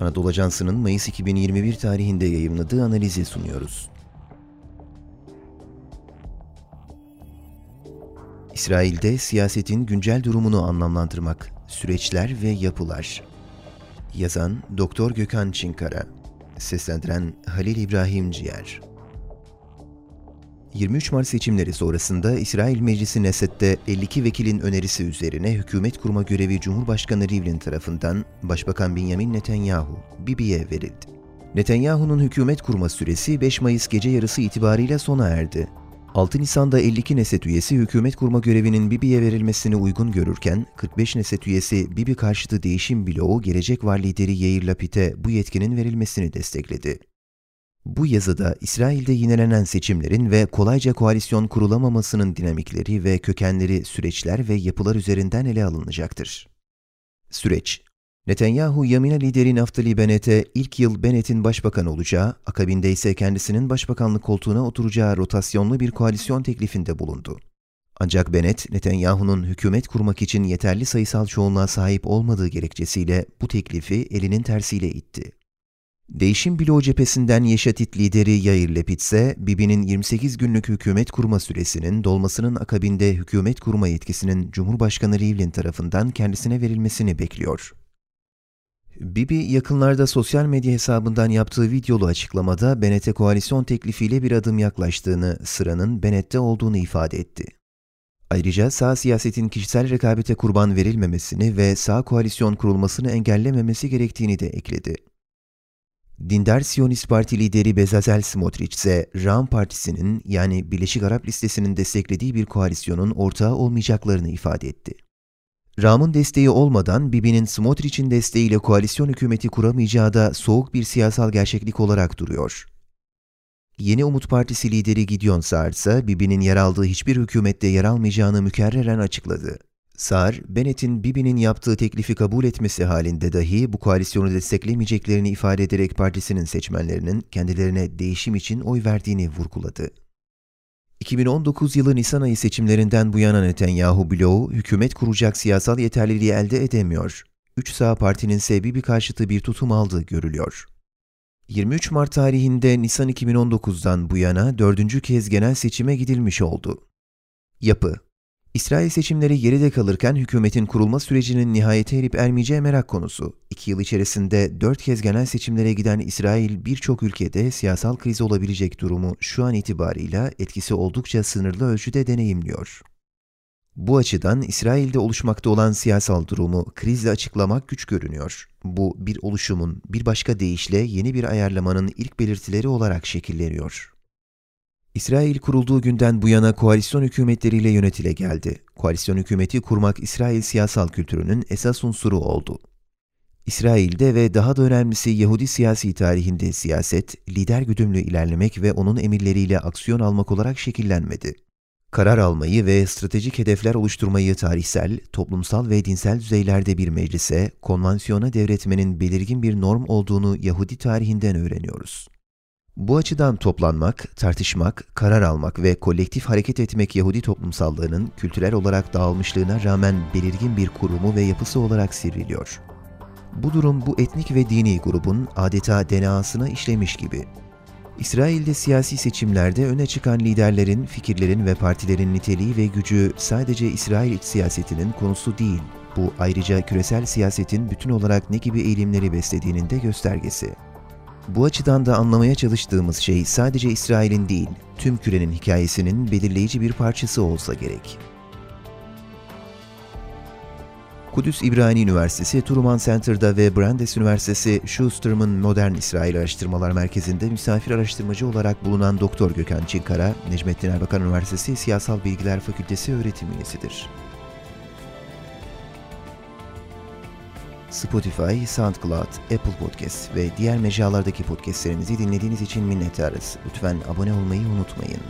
Anadolu Ajansı'nın Mayıs 2021 tarihinde yayımladığı analizi sunuyoruz. İsrail'de siyasetin güncel durumunu anlamlandırmak, süreçler ve yapılar. Yazan Doktor Gökhan Çinkara, seslendiren Halil İbrahim Ciğer. 23 Mart seçimleri sonrasında İsrail Meclisi Neset'te 52 vekilin önerisi üzerine hükümet kurma görevi Cumhurbaşkanı Rivlin tarafından Başbakan Benjamin Netanyahu, Bibi'ye verildi. Netanyahu'nun hükümet kurma süresi 5 Mayıs gece yarısı itibariyle sona erdi. 6 Nisan'da 52 Neset üyesi hükümet kurma görevinin Bibi'ye verilmesini uygun görürken, 45 Neset üyesi Bibi karşıtı değişim bloğu Gelecek Var lideri Yair Lapid'e bu yetkinin verilmesini destekledi. Bu yazıda İsrail'de yinelenen seçimlerin ve kolayca koalisyon kurulamamasının dinamikleri ve kökenleri, süreçler ve yapılar üzerinden ele alınacaktır. Süreç Netanyahu, Yamina lideri Naftali Bennett'e ilk yıl Bennett'in başbakan olacağı, akabinde ise kendisinin başbakanlık koltuğuna oturacağı rotasyonlu bir koalisyon teklifinde bulundu. Ancak Bennett, Netanyahu'nun hükümet kurmak için yeterli sayısal çoğunluğa sahip olmadığı gerekçesiyle bu teklifi elinin tersiyle itti. Değişim bloğu cephesinden Yeşatit lideri Yair Lapid ise Bibi'nin 28 günlük hükümet kurma süresinin dolmasının akabinde hükümet kurma yetkisinin Cumhurbaşkanı Rivlin tarafından kendisine verilmesini bekliyor. Bibi yakınlarda sosyal medya hesabından yaptığı videolu açıklamada Bennett'e koalisyon teklifiyle bir adım yaklaştığını, sıranın Bennett'te olduğunu ifade etti. Ayrıca sağ siyasetin kişisel rekabete kurban verilmemesini ve sağ koalisyon kurulmasını engellememesi gerektiğini de ekledi. Dindar Siyonist Parti lideri Bezazel Smotrich ise Ram Partisi'nin yani Birleşik Arap Listesi'nin desteklediği bir koalisyonun ortağı olmayacaklarını ifade etti. Ram'ın desteği olmadan Bibi'nin Smotrich'in desteğiyle koalisyon hükümeti kuramayacağı da soğuk bir siyasal gerçeklik olarak duruyor. Yeni Umut Partisi lideri Gideon Saar ise Bibi'nin yer aldığı hiçbir hükümette yer almayacağını mükerreren açıkladı. Saar, Bennett'in Bibi'nin yaptığı teklifi kabul etmesi halinde dahi bu koalisyonu desteklemeyeceklerini ifade ederek partisinin seçmenlerinin kendilerine değişim için oy verdiğini vurguladı. 2019 yılı Nisan ayı seçimlerinden bu yana Netanyahu bloğu hükümet kuracak siyasal yeterliliği elde edemiyor. Üç sağ partinin ise Bibi karşıtı bir tutum aldığı görülüyor. 23 Mart tarihinde Nisan 2019'dan bu yana dördüncü kez genel seçime gidilmiş oldu. Yapı İsrail seçimleri geride kalırken hükümetin kurulma sürecinin nihayete erip ermeyeceği merak konusu. İki yıl içerisinde dört kez genel seçimlere giden İsrail birçok ülkede siyasal kriz olabilecek durumu şu an itibarıyla etkisi oldukça sınırlı ölçüde deneyimliyor. Bu açıdan İsrail'de oluşmakta olan siyasal durumu krizle açıklamak güç görünüyor. Bu bir oluşumun bir başka deyişle yeni bir ayarlamanın ilk belirtileri olarak şekilleniyor. İsrail kurulduğu günden bu yana koalisyon hükümetleriyle yönetile geldi. Koalisyon hükümeti kurmak İsrail siyasal kültürünün esas unsuru oldu. İsrail'de ve daha da önemlisi Yahudi siyasi tarihinde siyaset, lider güdümlü ilerlemek ve onun emirleriyle aksiyon almak olarak şekillenmedi. Karar almayı ve stratejik hedefler oluşturmayı tarihsel, toplumsal ve dinsel düzeylerde bir meclise, konvansiyona devretmenin belirgin bir norm olduğunu Yahudi tarihinden öğreniyoruz. Bu açıdan toplanmak, tartışmak, karar almak ve kolektif hareket etmek Yahudi toplumsallığının kültürel olarak dağılmışlığına rağmen belirgin bir kurumu ve yapısı olarak sivriliyor. Bu durum bu etnik ve dini grubun adeta DNA'sına işlemiş gibi. İsrail'de siyasi seçimlerde öne çıkan liderlerin, fikirlerin ve partilerin niteliği ve gücü sadece İsrail iç siyasetinin konusu değil, bu ayrıca küresel siyasetin bütün olarak ne gibi eğilimleri beslediğinin de göstergesi. Bu açıdan da anlamaya çalıştığımız şey sadece İsrail'in değil, tüm kürenin hikayesinin belirleyici bir parçası olsa gerek. Kudüs İbrani Üniversitesi, Truman Center'da ve Brandeis Üniversitesi Schusterman Modern İsrail Araştırmalar Merkezi'nde misafir araştırmacı olarak bulunan Doktor Gökhan Çinkara, Necmettin Erbakan Üniversitesi Siyasal Bilgiler Fakültesi öğretim üyesidir. Spotify, SoundCloud, Apple Podcast ve diğer mecralardaki podcastlerimizi dinlediğiniz için minnettarız. Lütfen abone olmayı unutmayın.